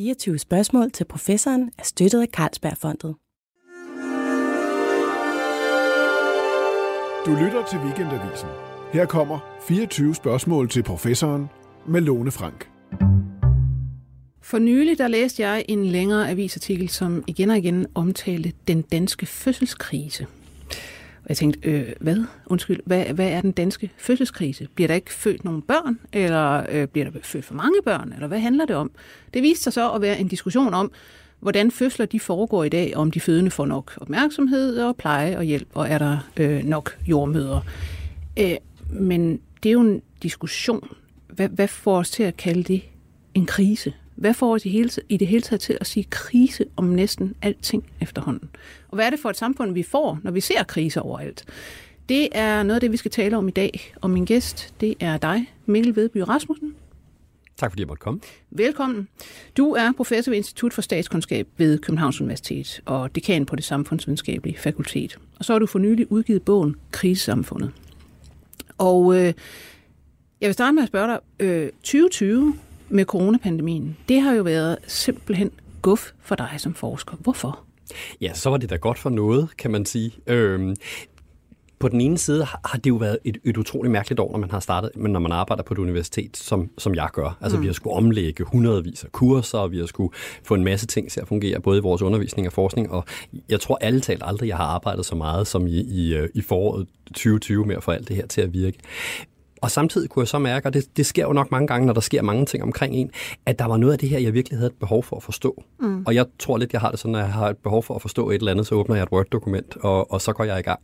24 spørgsmål til professoren er støttet af Carlsbergfondet. Du lytter til Weekendavisen. Her kommer 24 spørgsmål til professoren med Lone Frank. For nylig der læste jeg en længere avisartikel, som igen og igen omtalte den danske fødselskrise. Og jeg tænkte, øh, hvad? Undskyld, hvad, hvad er den danske fødselskrise? Bliver der ikke født nogen børn, eller øh, bliver der født for mange børn, eller hvad handler det om? Det viste sig så at være en diskussion om, hvordan fødsler de foregår i dag, om de fødende får nok opmærksomhed og pleje og hjælp, og er der øh, nok jordmøder. Øh, men det er jo en diskussion. Hvad, hvad får os til at kalde det en krise? Hvad får os i, hele, i det hele taget til at sige krise om næsten alting efterhånden? Og hvad er det for et samfund, vi får, når vi ser kriser overalt? Det er noget af det, vi skal tale om i dag. Og min gæst, det er dig, Mikkel Vedby Rasmussen. Tak fordi jeg måtte komme. Velkommen. Du er professor ved Institut for Statskundskab ved Københavns Universitet og dekan på det samfundsvidenskabelige fakultet. Og så har du for nylig udgivet bogen Krisesamfundet. Og øh, jeg vil starte med at spørge dig, øh, 2020 med coronapandemien, det har jo været simpelthen guf for dig som forsker. Hvorfor? Ja, så var det da godt for noget, kan man sige. Øhm, på den ene side har det jo været et, et utroligt mærkeligt år, når man har startet, men når man arbejder på et universitet, som, som jeg gør. Altså mm. vi har skulle omlægge hundredvis af kurser, og vi har skulle få en masse ting til at fungere, både i vores undervisning og forskning, og jeg tror alle talt aldrig, jeg har arbejdet så meget som i, i, øh, i foråret 2020 med at få alt det her til at virke. Og samtidig kunne jeg så mærke, og det, det sker jo nok mange gange, når der sker mange ting omkring en, at der var noget af det her, jeg virkelig havde et behov for at forstå. Mm. Og jeg tror lidt, jeg har det sådan, at jeg har et behov for at forstå et eller andet, så åbner jeg et Word-dokument, og, og så går jeg i gang.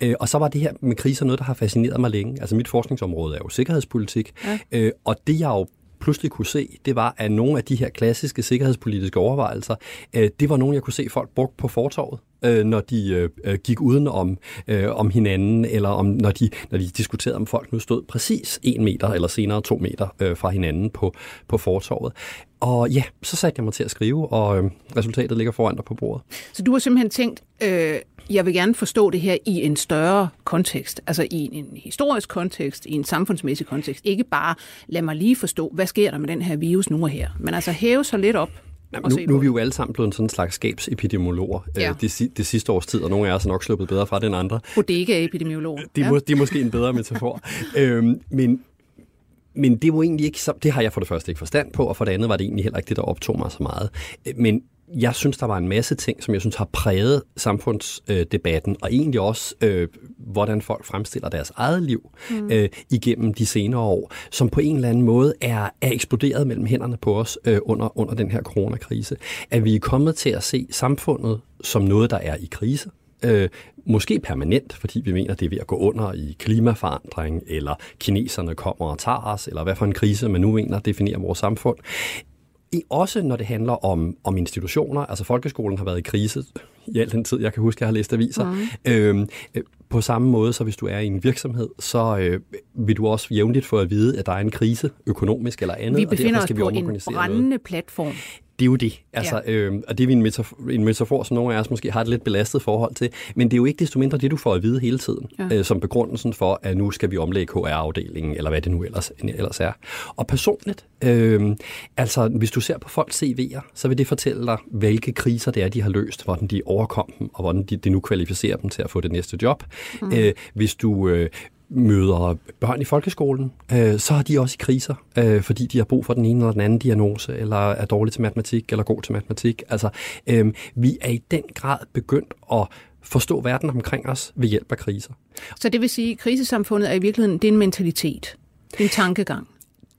Øh, og så var det her med kriser noget, der har fascineret mig længe. Altså mit forskningsområde er jo sikkerhedspolitik, ja. øh, og det jeg jo pludselig kunne se, det var, at nogle af de her klassiske sikkerhedspolitiske overvejelser, øh, det var nogle, jeg kunne se folk brugt på fortorvet øh, når de øh, øh, gik uden om, øh, om hinanden, eller om, når, de, når de diskuterede, om folk nu stod præcis en meter eller senere to meter øh, fra hinanden på, på fortorvet. Og ja, så satte jeg mig til at skrive, og øh, resultatet ligger foran dig på bordet. Så du har simpelthen tænkt, øh, jeg vil gerne forstå det her i en større kontekst, altså i en, historisk kontekst, i en samfundsmæssig kontekst. Ikke bare, lad mig lige forstå, hvad sker der med den her virus nu og her, men altså hæve sig lidt op Jamen, nu, nu er vi jo alle sammen blevet sådan en slags skabsepidemiologer øh, ja. det, det sidste års tid, og nogle af os er nok sluppet bedre fra det end andre. Bodega-epidemiologer. Det, ja. må, det er måske en bedre metafor. øhm, men, men det var egentlig ikke det har jeg for det første ikke forstand på, og for det andet var det egentlig heller ikke det, der optog mig så meget. Øh, men jeg synes, der var en masse ting, som jeg synes har præget samfundsdebatten, og egentlig også, øh, hvordan folk fremstiller deres eget liv mm. øh, igennem de senere år, som på en eller anden måde er, er eksploderet mellem hænderne på os øh, under, under den her coronakrise. At vi er kommet til at se samfundet som noget, der er i krise, øh, måske permanent, fordi vi mener, det er ved at gå under i klimaforandring, eller kineserne kommer og tager os, eller hvad for en krise man nu mener definerer vores samfund. Også når det handler om, om institutioner, altså folkeskolen har været i krise i al den tid, jeg kan huske, jeg har læst aviser. Mm. Øhm, øh, på samme måde, så hvis du er i en virksomhed, så øh, vil du også jævnligt få at vide, at der er en krise, økonomisk eller andet. Vi befinder og os på en brændende noget. platform det er jo det. Altså, ja. øh, og det er en metafor, en metafor, som nogle af os måske har et lidt belastet forhold til. Men det er jo ikke desto mindre det, du får at vide hele tiden, ja. øh, som begrundelsen for, at nu skal vi omlægge HR-afdelingen, eller hvad det nu ellers, ellers er. Og personligt, øh, altså hvis du ser på folks CV'er, så vil det fortælle dig, hvilke kriser det er, de har løst, hvordan de overkom dem, og hvordan de, de nu kvalificerer dem til at få det næste job. Mm. Øh, hvis du øh, møder børn i folkeskolen, øh, så har de også i kriser, øh, fordi de har brug for den ene eller den anden diagnose, eller er dårlige til matematik, eller god til matematik. Altså, øh, vi er i den grad begyndt at forstå verden omkring os ved hjælp af kriser. Så det vil sige, at krisesamfundet er i virkeligheden det er en mentalitet, det er en tankegang?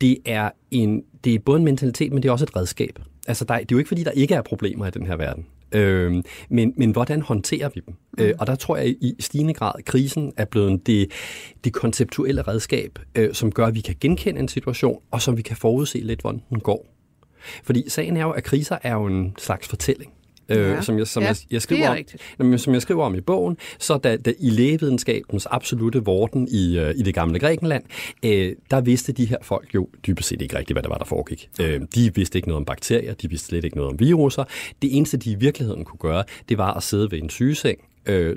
Det er, en, det er både en mentalitet, men det er også et redskab. Altså, der, det er jo ikke, fordi der ikke er problemer i den her verden. Øh, men, men hvordan håndterer vi dem? Mm. Øh, og der tror jeg i stigende grad, at krisen er blevet det, det konceptuelle redskab, øh, som gør, at vi kan genkende en situation, og som vi kan forudse lidt, hvordan den går. Fordi sagen er jo, at kriser er jo en slags fortælling øh, ja. som, jeg, som, ja, jeg, jeg skriver om, jamen, som jeg skriver om i bogen, så da, da i lægevidenskabens absolute vorden i, øh, i det gamle Grækenland, øh, der vidste de her folk jo dybest set ikke rigtigt, hvad der var, der foregik. Øh, de vidste ikke noget om bakterier, de vidste slet ikke noget om viruser. Det eneste, de i virkeligheden kunne gøre, det var at sidde ved en sygeseng, øh,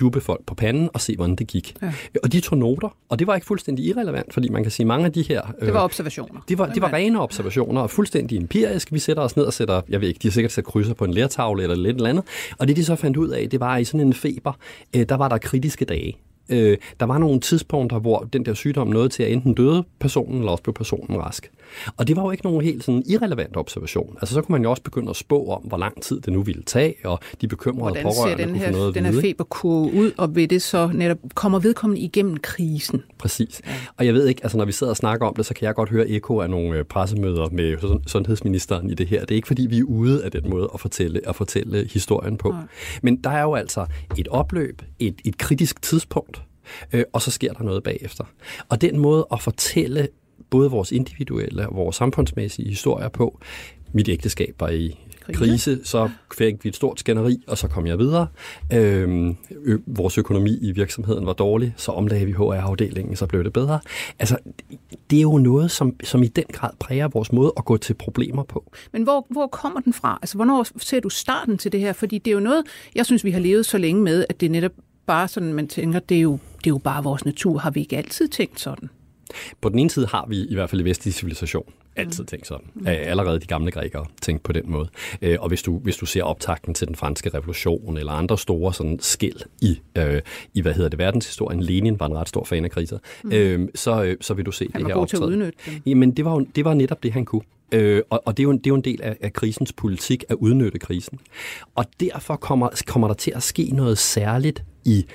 duppe folk på panden og se, hvordan det gik. Ja. Og de tog noter, og det var ikke fuldstændig irrelevant, fordi man kan sige, mange af de her... Øh, det var observationer. Det var, det var rene observationer, og fuldstændig empirisk. Vi sætter os ned og sætter, jeg ved ikke, de har sikkert sat krydser på en lærtavle eller lidt eller andet. Og det de så fandt ud af, det var, at i sådan en feber, øh, der var der kritiske dage. Øh, der var nogle tidspunkter, hvor den der sygdom nåede til at enten døde personen, eller også blev personen rask. Og det var jo ikke nogen helt sådan irrelevant observation. Altså så kunne man jo også begynde at spå om, hvor lang tid det nu ville tage, og de bekymrede Hvordan pårørende den kunne her, få noget den her feberkurve ud, og ved det så netop kommer vedkommende igennem krisen? Præcis. Og jeg ved ikke, altså når vi sidder og snakker om det, så kan jeg godt høre ekko af nogle øh, pressemøder med sund- sundhedsministeren i det her. Det er ikke fordi, vi er ude af den måde at fortælle, at fortælle historien på. Nej. Men der er jo altså et opløb, et, et kritisk tidspunkt, øh, og så sker der noget bagefter. Og den måde at fortælle både vores individuelle og vores samfundsmæssige historier på, mit ægteskab var i Krise. så fik vi et stort skænderi, og så kom jeg videre. Øhm, ø- vores økonomi i virksomheden var dårlig, så omlagde vi HR-afdelingen, så blev det bedre. Altså, det er jo noget, som, som i den grad præger vores måde at gå til problemer på. Men hvor, hvor kommer den fra? Altså, hvornår ser du starten til det her? Fordi det er jo noget, jeg synes, vi har levet så længe med, at det er netop bare sådan, man tænker, det er jo, det er jo bare vores natur. Har vi ikke altid tænkt sådan? På den ene side har vi i hvert fald i vestlig civilisation altid tænkt sådan. Mm. Allerede de gamle grækere tænkte på den måde. Øh, Og hvis du, hvis du ser optakten til den franske revolution eller andre store sådan skil i, øh, i hvad hedder det, verdenshistorien, Lenin var en ret stor fan af kriser, mm. øh, så, så vil du se Han det var her god til at optræde. udnytte. Jamen, det var, jo, det var netop det, han kunne. Øh, og, og det er jo en, det er jo en del af, af krisens politik at udnytte krisen. Og derfor kommer, kommer der til at ske noget særligt i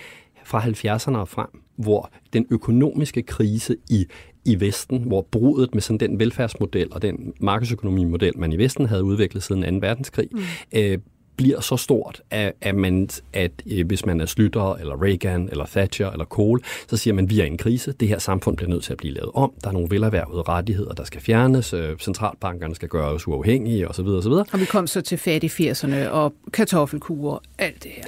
fra 70'erne og frem, hvor den økonomiske krise i, i Vesten, hvor brudet med sådan den velfærdsmodel og den markedsøkonomimodel, man i Vesten havde udviklet siden 2. verdenskrig, mm. øh, bliver så stort, at, at, man, at øh, hvis man er Slytter, eller Reagan, eller Thatcher, eller Kohl, så siger man, at vi er i en krise. Det her samfund bliver nødt til at blive lavet om. Der er nogle velerhvervede rettigheder, der skal fjernes. Øh, centralbankerne skal gøres uafhængige, osv. osv. Og vi kom så til fat i 80'erne og kartoffelkurer, alt det her.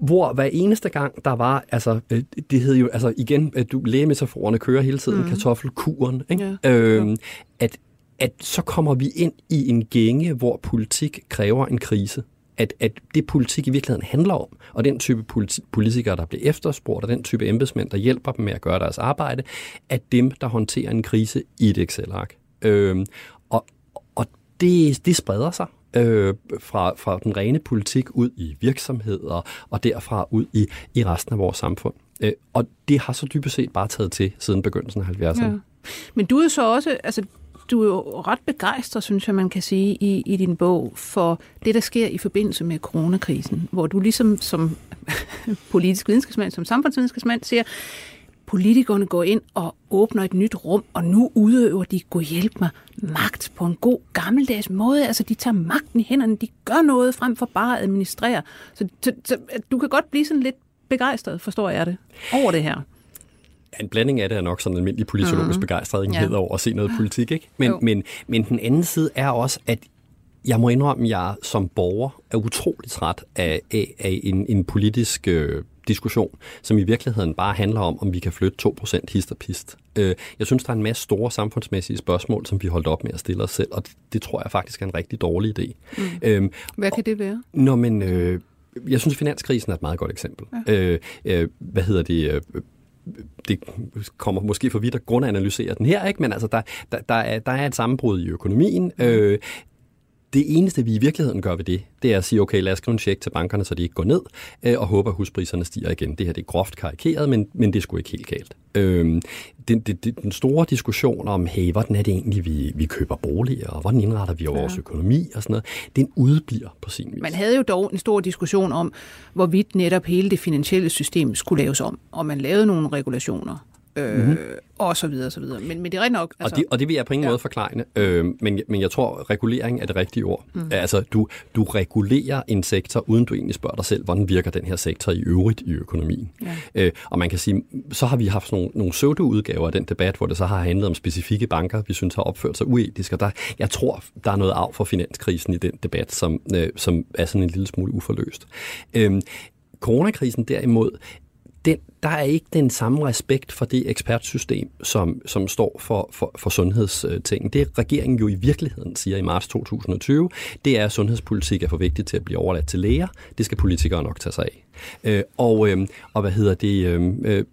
hvor hver eneste gang, der var, altså, øh, det hed jo, altså igen, at du lægemetaforerne kører hele tiden, mm. kartoffelkuren, ikke? Ja. Øhm, at, at så kommer vi ind i en gænge, hvor politik kræver en krise. At, at det politik i virkeligheden handler om, og den type politi- politikere, der bliver efterspurgt, og den type embedsmænd, der hjælper dem med at gøre deres arbejde, er dem, der håndterer en krise i et Excel-ark. Øh, og og det, det spreder sig øh, fra, fra den rene politik ud i virksomheder, og derfra ud i, i resten af vores samfund. Øh, og det har så dybest set bare taget til siden begyndelsen af 70'erne. Ja. Men du er så også, altså du er jo ret begejstret, synes jeg, man kan sige, i, i din bog, for det, der sker i forbindelse med coronakrisen, hvor du ligesom som politisk videnskabsmand, som samfundsvidenskabsmand, siger, politikerne går ind og åbner et nyt rum, og nu udøver de, gå hjælp mig, magt på en god gammeldags måde. Altså, de tager magten i hænderne, de gør noget frem for bare at administrere. Så, så, så du kan godt blive sådan lidt begejstret, forstår jeg det, over det her. En blanding af det er nok sådan en almindelig politologisk mm. begejstrethed Ja. ja. over at se noget politik. Ikke? Men, Jo. men, men den anden side er også, at jeg må indrømme, at jeg som borger er utrolig træt af, af, af en, en politisk øh, diskussion, som i virkeligheden bare handler om, om vi kan flytte 2% hist og pist. Øh, jeg synes, der er en masse store samfundsmæssige spørgsmål, som vi holdt op med at stille os selv, og det, det tror jeg faktisk er en rigtig dårlig idé. Mm. Øhm, Hvad kan det være? Nå, men øh, jeg synes, finanskrisen er et meget godt eksempel. Ja. Øh, øh, hvad hedder det? Øh, det kommer måske for vidt at grundanalysere den her, ikke? men altså, der, der, der, er, der er et sammenbrud i økonomien. Øh, det eneste, vi i virkeligheden gør ved det, det er at sige, okay, lad os skrive en check til bankerne, så de ikke går ned, øh, og håber, at huspriserne stiger igen. Det her det er groft karikeret, men, men det sgu ikke helt galt. Øh, den, den, den store diskussion om, hey, hvordan er det egentlig, vi, vi køber boliger, og hvordan indretter vi vores Ja. økonomi og sådan noget, den udbliver på sin vis. Man havde jo dog en stor diskussion om, hvorvidt netop hele det finansielle system skulle laves om, og man lavede nogle regulationer, øh, mm-hmm. og så videre, og så videre. Men, men det er rigtigt nok. Altså, og, det, og det vil jeg på ingen ja. måde forklare, øh, men, men jeg tror, regulering er det rigtige ord. Mm. Altså, du, du regulerer en sektor, uden du egentlig spørger dig selv, hvordan virker den her sektor i øvrigt i økonomien. Ja. Øh, og man kan sige, så har vi haft nogle, nogle pseudo-udgaver af den debat, hvor det så har handlet om specifikke banker, vi synes har opført sig uetisk, og der, jeg tror, der er noget af for finanskrisen i den debat, som, øh, som er sådan en lille smule uforløst. Øh, coronakrisen derimod, der er ikke den samme respekt for det ekspertsystem, som, som står for, for, for sundhedsting. Det regeringen jo i virkeligheden siger i marts 2020, det er, at sundhedspolitik er for vigtigt til at blive overladt til læger. Det skal politikere nok tage sig af. Øh, og, øh, og hvad hedder det? Øh,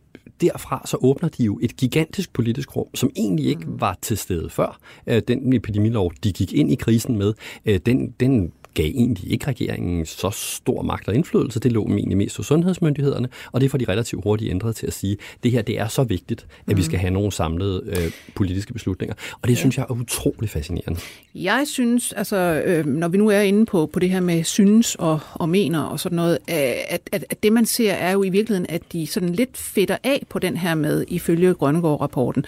derfra så åbner de jo et gigantisk politisk rum, som egentlig ikke mm. var til stede før. Øh, den epidemilov, de gik ind i krisen med, øh, den, den gav egentlig ikke regeringen så stor magt og indflydelse. Det lå egentlig mest hos sundhedsmyndighederne, og det får de relativt hurtigt ændret til at sige, at det her det er så vigtigt, at mm. vi skal have nogle samlede øh, politiske beslutninger. Og det ja. synes jeg er utrolig fascinerende. Jeg synes, altså, øh, når vi nu er inde på, på det her med synes og, og mener og sådan noget, at, at, at det man ser er jo i virkeligheden, at de sådan lidt fedter af på den her med, ifølge Grønnegård-rapporten,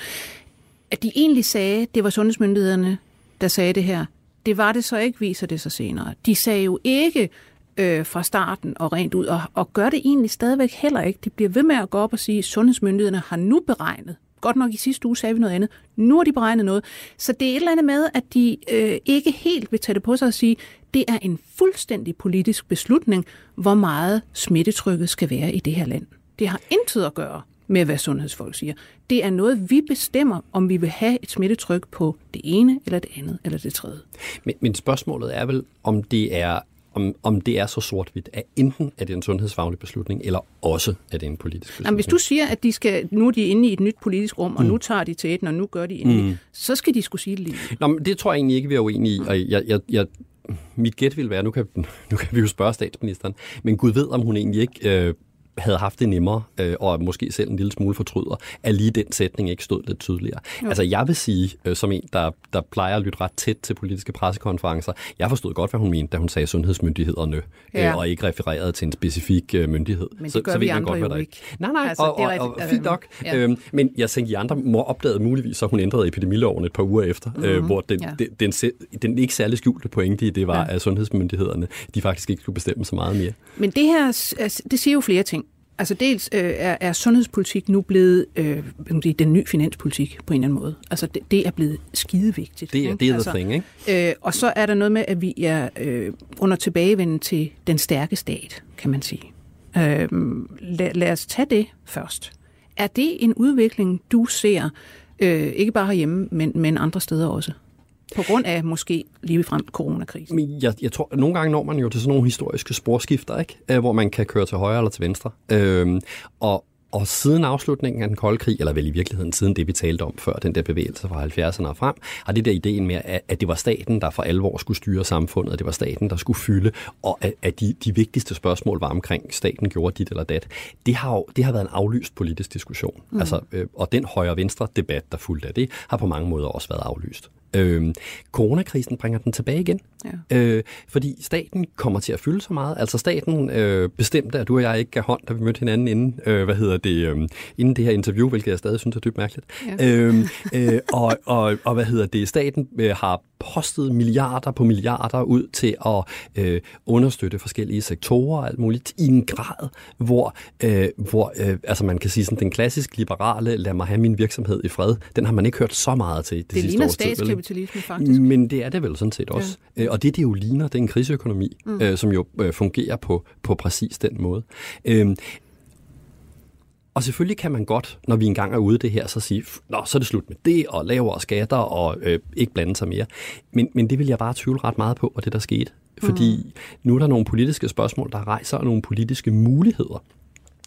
at de egentlig sagde, det var sundhedsmyndighederne, der sagde det her, det var det så ikke, viser det sig senere. De sagde jo ikke øh, fra starten og rent ud, og, og gør det egentlig stadigvæk heller ikke. De bliver ved med at gå op og sige, at sundhedsmyndighederne har nu beregnet. Godt nok i sidste uge sagde vi noget andet. Nu har de beregnet noget. Så det er et eller andet med, at de øh, ikke helt vil tage det på sig og sige, det er en fuldstændig politisk beslutning, hvor meget smittetrykket skal være i det her land. Det har intet at gøre med, hvad sundhedsfolk siger. Det er noget, vi bestemmer, om vi vil have et smittetryk på det ene, eller det andet, eller det tredje. Men, men spørgsmålet er vel, om det er om, om det er så sort-hvidt, at enten er det en sundhedsfaglig beslutning, eller også er det en politisk beslutning. Jamen, hvis du siger, at de skal, nu er de inde i et nyt politisk rum, og mm. nu tager de til et, og nu gør de endelig, mm. så skal de skulle sige det lige. Nå, men det tror jeg egentlig ikke, vi er uenige i, og jeg, jeg, jeg mit gæt vil være, nu kan, nu kan vi jo spørge statsministeren, men Gud ved, om hun egentlig ikke øh, havde haft det nemmere, øh, og måske selv en lille smule fortryder, at lige den sætning ikke stod lidt tydeligere. Jo. Altså jeg vil sige, øh, som en, der, der plejer at lytte ret tæt til politiske pressekonferencer, jeg forstod godt, hvad hun mente, da hun sagde sundhedsmyndighederne, øh, ja. øh, og ikke refererede til en specifik øh, myndighed. Men det så, gør så vi andre godt, jo ikke. Nej, nej, altså, og, og, og, og fint nok. Ja. Øhm, men jeg tænker, I andre må opdage muligvis, at hun ændrede epidemiloven et par uger efter, mm-hmm. øh, mhm. hvor den, ja. den, den, den, den ikke særlig skjulte pointe i det var, ja. at sundhedsmyndighederne de faktisk ikke skulle bestemme så meget mere. Men det her, altså, det siger jo flere ting. Altså dels øh, er, er sundhedspolitik nu blevet øh, den nye finanspolitik på en eller anden måde. Altså det, det er blevet skidevigtigt. Det er, det altså, thing, ikke? Øh, og så er der noget med, at vi er øh, under tilbagevenden til den stærke stat, kan man sige. Øh, lad, lad os tage det først. Er det en udvikling, du ser, øh, ikke bare herhjemme, men, men andre steder også? På grund af måske lige frem coronakrisen. Men jeg, jeg tror, at nogle gange når man jo til sådan nogle historiske sporskifter, ikke? Øh, hvor man kan køre til højre eller til venstre. Øhm, og, og siden afslutningen af den kolde krig, eller vel i virkeligheden siden det, vi talte om før, den der bevægelse fra 70'erne og frem, har det der ideen med, at, at det var staten, der for alvor skulle styre samfundet, at det var staten, der skulle fylde, og at, at de, de vigtigste spørgsmål var omkring, staten gjorde dit eller dat. Det har jo det har været en aflyst politisk diskussion. Mm. Altså, øh, og den højre-venstre debat, der fulgte af det, har på mange måder også været aflyst. Øh, coronakrisen bringer den tilbage igen, ja. øh, fordi staten kommer til at fylde så meget. Altså staten øh, bestemte, at du og jeg ikke gav hånd, da vi mødte hinanden inden, øh, hvad hedder det, øh, inden det her interview, hvilket jeg stadig synes er dybt mærkeligt. Ja. Øh, øh, og, og, og hvad hedder det, staten øh, har postet milliarder på milliarder ud til at øh, understøtte forskellige sektorer og alt muligt i en grad, hvor, øh, hvor øh, altså man kan sige sådan den klassisk liberale, lad mig have min virksomhed i fred, den har man ikke hørt så meget til det, det sidste års tid. Det ligner faktisk. Men det er det vel sådan set også. Ja. Øh, og det, det jo ligner, det er en kriseøkonomi, mm. øh, som jo øh, fungerer på, på præcis den måde. Øh, og selvfølgelig kan man godt, når vi engang er ude det her, så sige, Nå, så er det slut med det, og lavere skatter, og øh, ikke blande sig mere. Men, men det vil jeg bare tvivle ret meget på, og det der skete. Fordi mm. nu er der nogle politiske spørgsmål, der rejser nogle politiske muligheder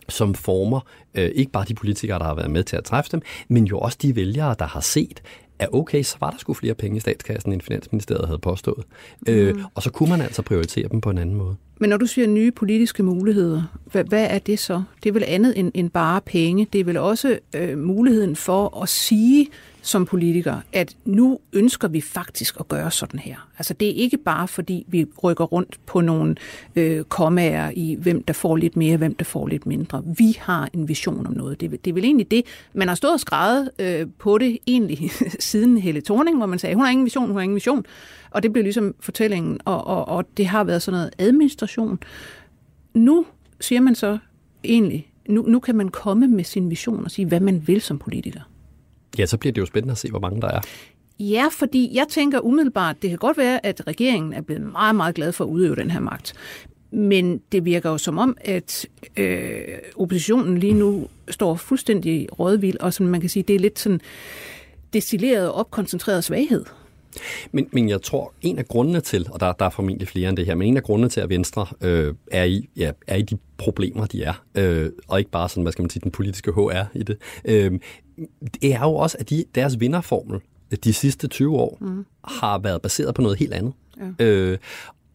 som former øh, ikke bare de politikere, der har været med til at træffe dem, men jo også de vælgere, der har set, at okay, så var der sgu flere penge i statskassen, end Finansministeriet havde påstået. Mm. Øh, og så kunne man altså prioritere dem på en anden måde. Men når du siger nye politiske muligheder, hvad, hvad er det så? Det er vel andet end, end bare penge. Det er vel også øh, muligheden for at sige som politiker, at nu ønsker vi faktisk at gøre sådan her. Altså det er ikke bare fordi vi rykker rundt på nogle øh, kommaer i, hvem der får lidt mere, hvem der får lidt mindre. Vi har en vision om noget. Det, det er vel egentlig det. Man har stået og skrevet øh, på det egentlig siden Helle Thorning, hvor man sagde, hun har ingen vision, hun har ingen vision. Og det blev ligesom fortællingen, og, og, og det har været sådan noget administration. Nu siger man så egentlig, nu, nu kan man komme med sin vision og sige, hvad man vil som politiker. Ja, så bliver det jo spændende at se, hvor mange der er. Ja, fordi jeg tænker umiddelbart, det kan godt være, at regeringen er blevet meget, meget glad for at udøve den her magt. men det virker jo som om, at øh, oppositionen lige nu står fuldstændig rådvild, og som man kan sige, det er lidt sådan destilleret og opkoncentreret svaghed. Men, men jeg tror, en af grundene til, og der, der er formentlig flere end det her, men en af grundene til, at Venstre øh, er, i, ja, er i de problemer, de er, øh, og ikke bare sådan, hvad skal man sige, den politiske HR i det, øh, det er jo også, at de, deres vinderformel de sidste 20 år mm. har været baseret på noget helt andet. Ja. Øh,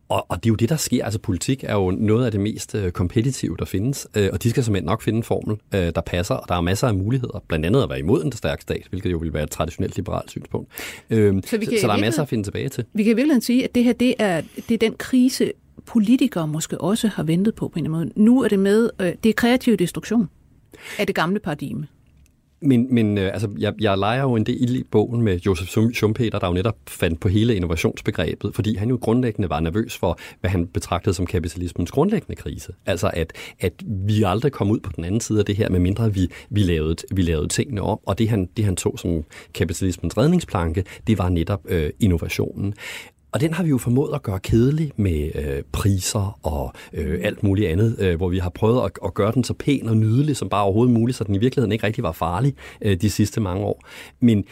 og, og det er jo det, der sker. Altså politik er jo noget af det mest uh, kompetitive, der findes. Uh, og de skal simpelthen nok finde en formel, uh, der passer. Og der er masser af muligheder. Blandt andet at være imod en stærk stat, hvilket jo vil være et traditionelt liberalt synspunkt. Uh, så, vi kan så, så der er masser at finde tilbage til. Vi kan virkelig sige, at det her det er, det er den krise, politikere måske også har ventet på på en eller anden måde. Nu er det med, uh, det er kreativ destruktion af det gamle paradigme. Men, men øh, altså, jeg, jeg leger jo en del i bogen med Josef Schumpeter, der jo netop fandt på hele innovationsbegrebet, fordi han jo grundlæggende var nervøs for, hvad han betragtede som kapitalismens grundlæggende krise. Altså, at, at vi aldrig kom ud på den anden side af det her, medmindre vi, vi, lavede, vi lavede tingene om. Og det han, det han tog som kapitalismens redningsplanke, det var netop øh, innovationen. Og den har vi jo formået at gøre kedelig med øh, priser og øh, alt muligt andet, øh, hvor vi har prøvet at, at gøre den så pæn og nydelig som bare overhovedet muligt, så den i virkeligheden ikke rigtig var farlig øh, de sidste mange år. Men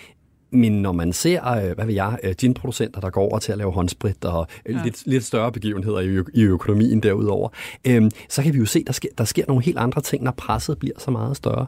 men når man ser, øh, hvad ved jeg, øh, ginproducenter, der går over til at lave håndsprit og øh, ja. lidt, lidt større begivenheder i, i økonomien derudover, øh, så kan vi jo se, der sker, der sker nogle helt andre ting, når presset bliver så meget større.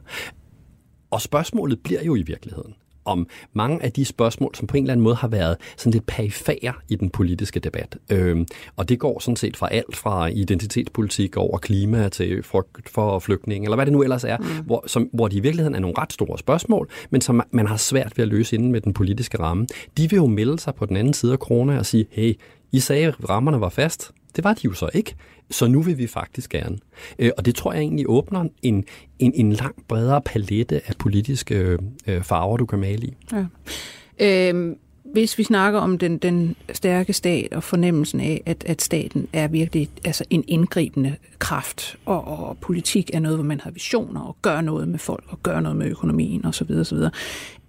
Og spørgsmålet bliver jo i virkeligheden, om mange af de spørgsmål, som på en eller anden måde har været sådan lidt perifære i den politiske debat. Øhm, og det går sådan set fra alt fra identitetspolitik over klima til frygt for flygtninge, eller hvad det nu ellers er, mm. hvor, som, hvor de i virkeligheden er nogle ret store spørgsmål, men som man har svært ved at løse inden med den politiske ramme. De vil jo melde sig på den anden side af corona og sige, hey, I sagde, at rammerne var fast. Det var de jo så ikke. Så nu vil vi faktisk gerne. Øh, og det tror jeg egentlig åbner en, en, en langt bredere palette af politiske øh, farver, du kan male i. Ja. Øhm, hvis vi snakker om den, den stærke stat og fornemmelsen af, at, at staten er virkelig altså en indgribende kraft, og, og politik er noget, hvor man har visioner og gør noget med folk og gør noget med økonomien osv. osv.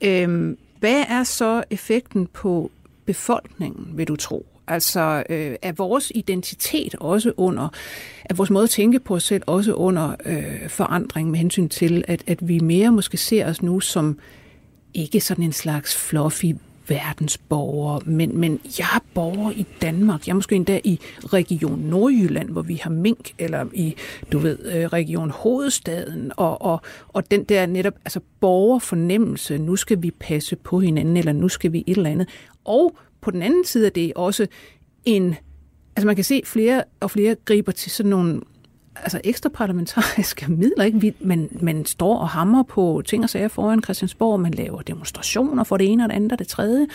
Øhm, hvad er så effekten på befolkningen, vil du tro? Altså øh, er vores identitet også under, er vores måde at tænke på os selv også under øh, forandring med hensyn til, at, at vi mere måske ser os nu som ikke sådan en slags fluffy verdensborgere, men, men jeg er borger i Danmark. Jeg er måske endda i Region Nordjylland, hvor vi har mink, eller i, du ved, øh, Region Hovedstaden, og, og, og den der netop, altså borgerfornemmelse, nu skal vi passe på hinanden, eller nu skal vi et eller andet. Og på den anden side af det også en... Altså man kan se flere og flere griber til sådan nogle altså ekstra parlamentariske midler. Ikke? man, man står og hammer på ting og sager foran Christiansborg, man laver demonstrationer for det ene og det andet og det tredje.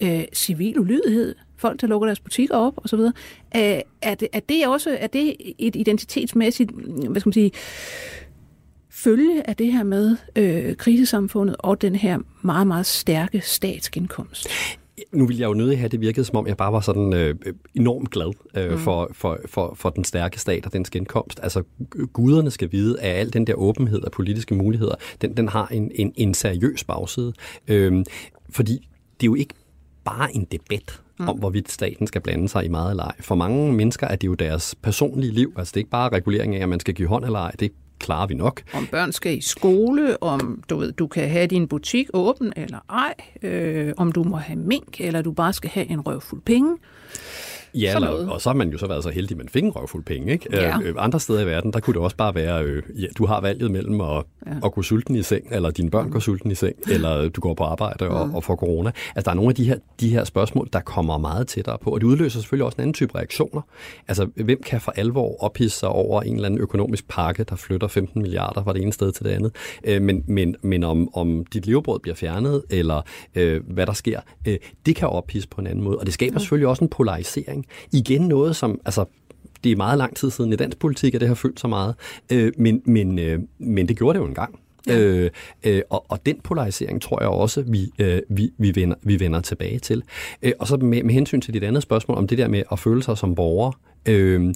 Øh, civil ulydighed, folk, der lukker deres butikker op osv. Øh, er, det, er det også er det et identitetsmæssigt, hvad skal man sige, følge af det her med øh, krisesamfundet og den her meget, meget stærke statsgenkomst? Nu vil jeg jo nødig have, det virkede som om, jeg bare var sådan øh, enormt glad øh, mm. for, for, for, for den stærke stat og dens genkomst. Altså, guderne skal vide, at al den der åbenhed af politiske muligheder, den, den har en, en, en seriøs bagside. Øh, fordi det er jo ikke bare en debat mm. om, hvorvidt staten skal blande sig i meget eller ej. For mange mennesker er det jo deres personlige liv. Altså, det er ikke bare regulering af, at man skal give hånd eller ej. Det klarer vi nok. Om børn skal i skole, om du, ved, du kan have din butik åben eller ej, øh, om du må have mink, eller du bare skal have en røvfuld penge. Ja, eller, og så har man jo så været så heldig, at man fik en røvfuld penge. Ikke? Ja. Øh, andre steder i verden, der kunne det også bare være, øh, ja, du har valget mellem at, ja. at gå sulten i seng, eller dine børn går sulten i seng, eller du går på arbejde og, mm. og får corona. Altså, der er nogle af de her, de her spørgsmål, der kommer meget tættere på, og det udløser selvfølgelig også en anden type reaktioner. Altså, hvem kan for alvor ophisse sig over en eller anden økonomisk pakke, der flytter 15 milliarder fra det ene sted til det andet? Øh, men men, men om, om dit levebrød bliver fjernet, eller øh, hvad der sker, øh, det kan ophisse på en anden måde, og det skaber ja. selvfølgelig også en polarisering igen noget, som, altså, det er meget lang tid siden i dansk politik, at det har fyldt så meget, øh, men, men, øh, men det gjorde det jo engang. Ja. Øh, øh, og, og den polarisering tror jeg også, vi, øh, vi, vi, vender, vi vender tilbage til. Øh, og så med, med hensyn til dit andet spørgsmål om det der med at føle sig som borger. Øh,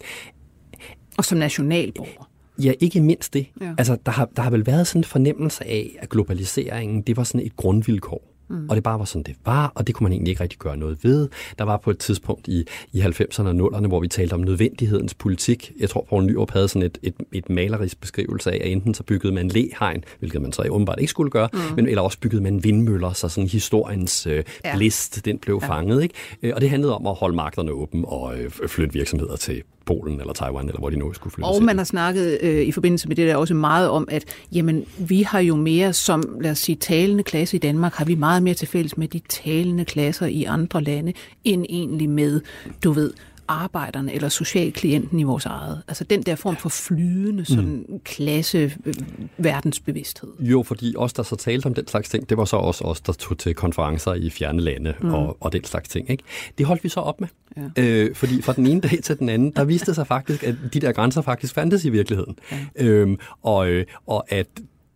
og som nationalborger. Ja, ikke mindst det. Ja. Altså, der har, der har vel været sådan en fornemmelse af, at globaliseringen, det var sådan et grundvilkår Mm. Og det bare var sådan, det var, og det kunne man egentlig ikke rigtig gøre noget ved. Der var på et tidspunkt i, i 90'erne og 0'erne, hvor vi talte om nødvendighedens politik. Jeg tror, Poul Nyrup havde sådan et, et, et malerisk beskrivelse af, at enten så byggede man læhegn, hvilket man så åbenbart ikke skulle gøre, mm. men eller også byggede man vindmøller, så sådan historiens øh, ja. blist, den blev ja. fanget. Ikke? Øh, og det handlede om at holde markederne åbne og øh, flytte virksomheder til Polen eller Taiwan, eller hvor de nu skulle flytte Og man har snakket øh, i forbindelse med det der også meget om, at jamen, vi har jo mere som, lad os sige, talende klasse i Danmark, har vi meget mere til fælles med de talende klasser i andre lande, end egentlig med, du ved, arbejderne eller socialklienten i vores eget. Altså den der form for flydende sådan mm. klasse øh, verdensbevidsthed. Jo, fordi os, der så talte om den slags ting, det var så også os, der tog til konferencer i fjerne lande mm. og, og den slags ting. Ikke? Det holdt vi så op med. Ja. Øh, fordi fra den ene dag til den anden, der viste sig faktisk, at de der grænser faktisk fandtes i virkeligheden. Ja. Øhm, og, øh, og at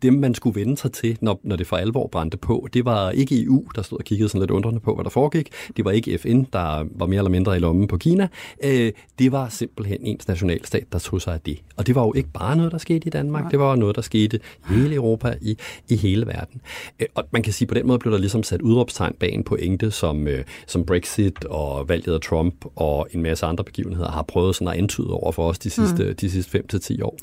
dem, man skulle vende sig til, når, når det for alvor brændte på, det var ikke EU, der stod og kiggede sådan lidt undrende på, hvad der foregik. Det var ikke FN, der var mere eller mindre i lommen på Kina. Øh, det var simpelthen ens nationalstat, der tog sig af det. Og det var jo ikke bare noget, der skete i Danmark. Nej. Det var noget, der skete i hele Europa, i, i hele verden. Øh, og man kan sige, på den måde blev der ligesom sat udråbstegn bag en pointe, som, øh, som Brexit og valget af Trump og en masse andre begivenheder har prøvet sådan at antyde over for os de sidste, mm. de sidste 5-10 år.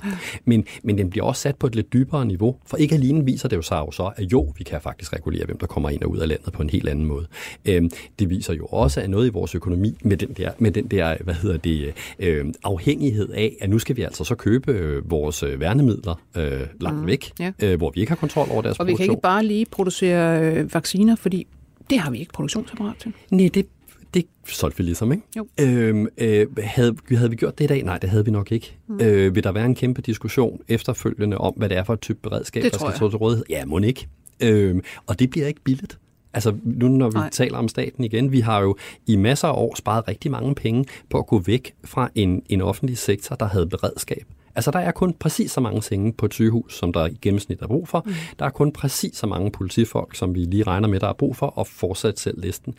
Men, men den bliver også sat på et lidt dybere niveau. For ikke alene viser det jo sig jo så, at jo, vi kan faktisk regulere, hvem der kommer ind og ud af landet på en helt anden måde. Øhm, det viser jo også, at noget i vores økonomi med den der, med den der hvad hedder det, øh, afhængighed af, at nu skal vi altså så købe øh, vores øh, værnemidler øh, langt mm, væk, ja. øh, hvor vi ikke har kontrol over deres og produktion. Og vi kan ikke bare lige producere øh, vacciner, fordi det har vi ikke produktionsapparat til. Nej, det det solgte vi ligesom, ikke? Jo. Øhm, øh, havde, havde vi gjort det i dag? Nej, det havde vi nok ikke. Mm. Øh, vil der være en kæmpe diskussion efterfølgende om, hvad det er for et type beredskab, det der skal stå til rådighed? Ja, må ikke. Øhm, og det bliver ikke billigt. Altså nu når vi Nej. taler om staten igen, vi har jo i masser af år sparet rigtig mange penge på at gå væk fra en, en offentlig sektor, der havde beredskab. Altså, der er kun præcis så mange senge på et sygehus, som der i gennemsnit er brug for. Mm. Der er kun præcis så mange politifolk, som vi lige regner med, der er brug for, og fortsat selv listen.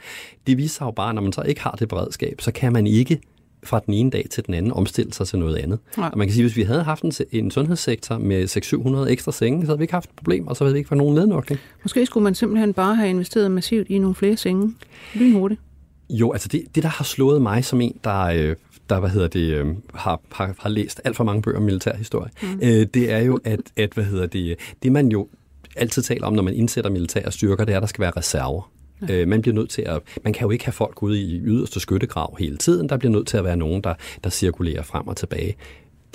Det viser jo bare, at når man så ikke har det beredskab, så kan man ikke fra den ene dag til den anden omstille sig til noget andet. Ja. Og man kan sige, at hvis vi havde haft en, en sundhedssektor med 600-700 ekstra senge, så havde vi ikke haft et problem, og så havde vi ikke fået nogen nednukning. Måske skulle man simpelthen bare have investeret massivt i nogle flere senge. Lynhurtigt. Jo, altså det, det, der har slået mig som en, der øh, der hvad hedder det, øh, har, har, har læst alt for mange bøger om militærhistorie, mm. øh, det er jo, at, at hvad hedder det, det man jo altid taler om, når man indsætter militære styrker, det er, at der skal være reserver. Øh, man bliver nødt til at, man kan jo ikke have folk ude i yderste skyttegrav hele tiden. Der bliver nødt til at være nogen, der, der cirkulerer frem og tilbage.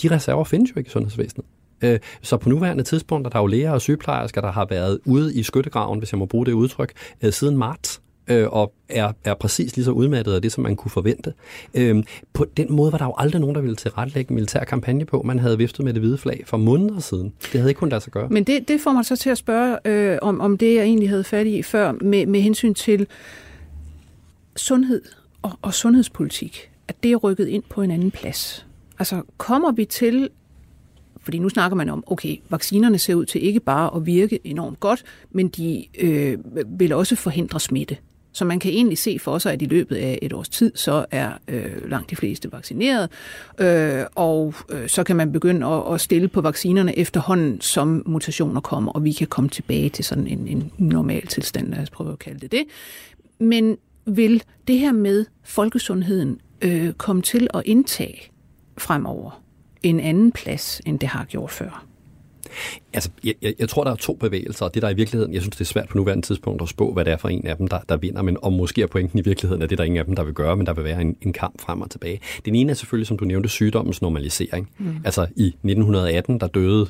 De reserver findes jo ikke i sundhedsvæsenet. Øh, så på nuværende tidspunkt er der jo læger og sygeplejersker, der har været ude i skyttegraven, hvis jeg må bruge det udtryk, øh, siden marts øh, og er, er præcis lige så udmattet af det, som man kunne forvente. Øh, på den måde var der jo aldrig nogen, der ville tilrettelægge en militær kampagne på. Man havde viftet med det hvide flag for måneder siden. Det havde ikke kun lade sig gøre. Men det, det får mig så til at spørge øh, om, om det, jeg egentlig havde fat i før, med, med hensyn til sundhed og, og sundhedspolitik, at det er rykket ind på en anden plads. Altså, kommer vi til fordi nu snakker man om, okay, vaccinerne ser ud til ikke bare at virke enormt godt, men de øh, vil også forhindre smitte. Så man kan egentlig se for sig, at i løbet af et års tid, så er øh, langt de fleste vaccineret, øh, og øh, så kan man begynde at, at stille på vaccinerne efterhånden, som mutationer kommer, og vi kan komme tilbage til sådan en, en normal tilstand, lad os prøve at kalde det det. Men vil det her med folkesundheden øh, komme til at indtage fremover en anden plads, end det har gjort før? Altså, jeg, jeg, jeg tror, der er to bevægelser, og det der i virkeligheden, jeg synes, det er svært på nuværende tidspunkt at spå, hvad det er for en af dem, der, der vinder, men om måske er pointen i virkeligheden, at det der er ingen af dem, der vil gøre, men der vil være en, en kamp frem og tilbage. Den ene er selvfølgelig, som du nævnte, sygdommens normalisering. Mm. Altså, i 1918, der døde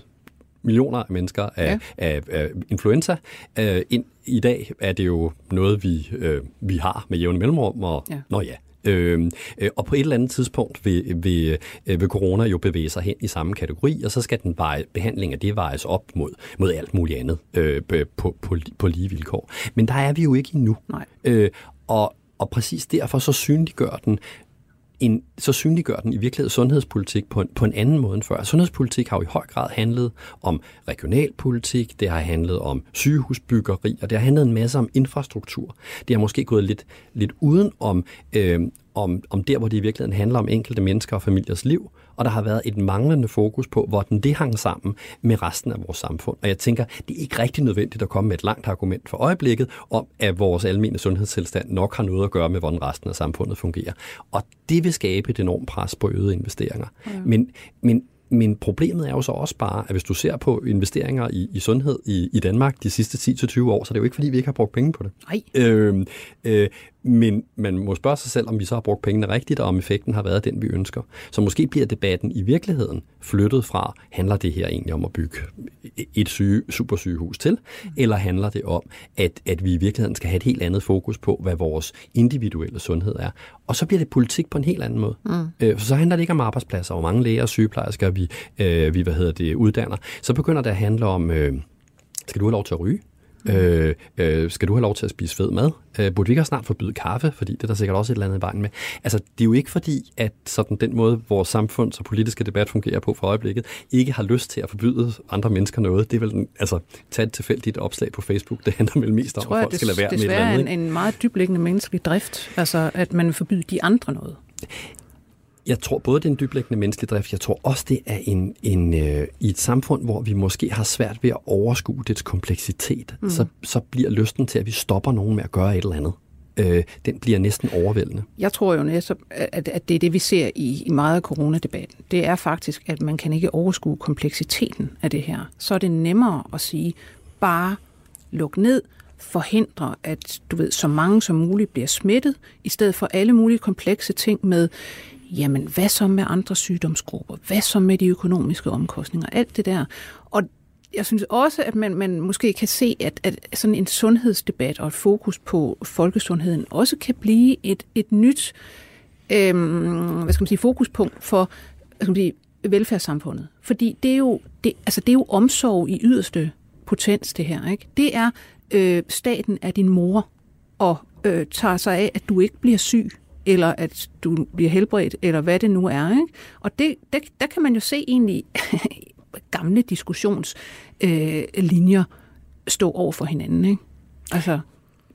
millioner af mennesker af, ja. af, af influenza. Uh, ind, I dag er det jo noget, vi, uh, vi har med jævne mellemrum, og ja. nå ja, øh, og på et eller andet tidspunkt vil, vil, øh, vil corona jo bevæge sig hen i samme kategori, og så skal den veje, behandling af det vejes op mod, mod alt muligt andet øh, på, på, på lige vilkår. Men der er vi jo ikke endnu. Nej. Øh, og, og præcis derfor så synliggør den en, så synliggør den i virkeligheden sundhedspolitik på en, på en anden måde end før. Sundhedspolitik har jo i høj grad handlet om regionalpolitik, det har handlet om sygehusbyggeri, og det har handlet en masse om infrastruktur. Det har måske gået lidt, lidt uden om, øh, om, om der, hvor det i virkeligheden handler om enkelte mennesker og familiers liv, og der har været et manglende fokus på, hvordan det hang sammen med resten af vores samfund. Og jeg tænker, det er ikke rigtig nødvendigt at komme med et langt argument for øjeblikket om, at vores almindelige sundhedstilstand nok har noget at gøre med, hvordan resten af samfundet fungerer. Og det vil skabe et enormt pres på øgede investeringer. Ja. Men, men men problemet er jo så også bare, at hvis du ser på investeringer i, i sundhed i, i Danmark de sidste 10-20 år, så er det jo ikke, fordi vi ikke har brugt penge på det. Nej. Øh, øh, men man må spørge sig selv, om vi så har brugt pengene rigtigt, og om effekten har været den, vi ønsker. Så måske bliver debatten i virkeligheden flyttet fra, handler det her egentlig om at bygge et syge, supersygehus til, eller handler det om, at, at vi i virkeligheden skal have et helt andet fokus på, hvad vores individuelle sundhed er. Og så bliver det politik på en helt anden måde. Mm. Øh, så handler det ikke om arbejdspladser, hvor mange læger og sygeplejersker vi, øh, vi hvad hedder det, uddanner. Så begynder det at handle om, øh, skal du have lov til at ryge? Øh, øh, skal du have lov til at spise fed mad? Øh, burde vi ikke snart forbyde kaffe? Fordi det er der sikkert også et eller andet i vejen med. Altså, det er jo ikke fordi, at sådan den måde, vores samfunds- og politiske debat fungerer på for øjeblikket, ikke har lyst til at forbyde andre mennesker noget. Det er vel, altså, tage et tilfældigt opslag på Facebook, det handler vel mest om, at folk skal lade være med et eller andet. Det er en, en meget dybliggende menneskelig drift, altså at man forbyder de andre noget jeg tror både, det er en dyblæggende menneskelig drift, jeg tror også, det er en, en øh, i et samfund, hvor vi måske har svært ved at overskue dets kompleksitet, mm. så, så bliver lysten til, at vi stopper nogen med at gøre et eller andet. Øh, den bliver næsten overvældende. Jeg tror jo netop, at, at det er det, vi ser i, i meget af coronadebatten. Det er faktisk, at man kan ikke overskue kompleksiteten af det her. Så er det nemmere at sige, bare luk ned, forhindre, at du ved, så mange som muligt bliver smittet, i stedet for alle mulige komplekse ting med, jamen hvad så med andre sygdomsgrupper? Hvad så med de økonomiske omkostninger? Alt det der. Og jeg synes også, at man, man måske kan se, at, at sådan en sundhedsdebat og et fokus på folkesundheden også kan blive et, et nyt øhm, hvad skal man sige, fokuspunkt for hvad skal man sige, velfærdssamfundet. Fordi det er, jo, det, altså det er jo omsorg i yderste potens, det her. Ikke? Det er, øh, staten er din mor og øh, tager sig af, at du ikke bliver syg eller at du bliver helbredt, eller hvad det nu er. Ikke? Og det, der, der kan man jo se egentlig gamle diskussionslinjer øh, stå over for hinanden. Ikke? Altså,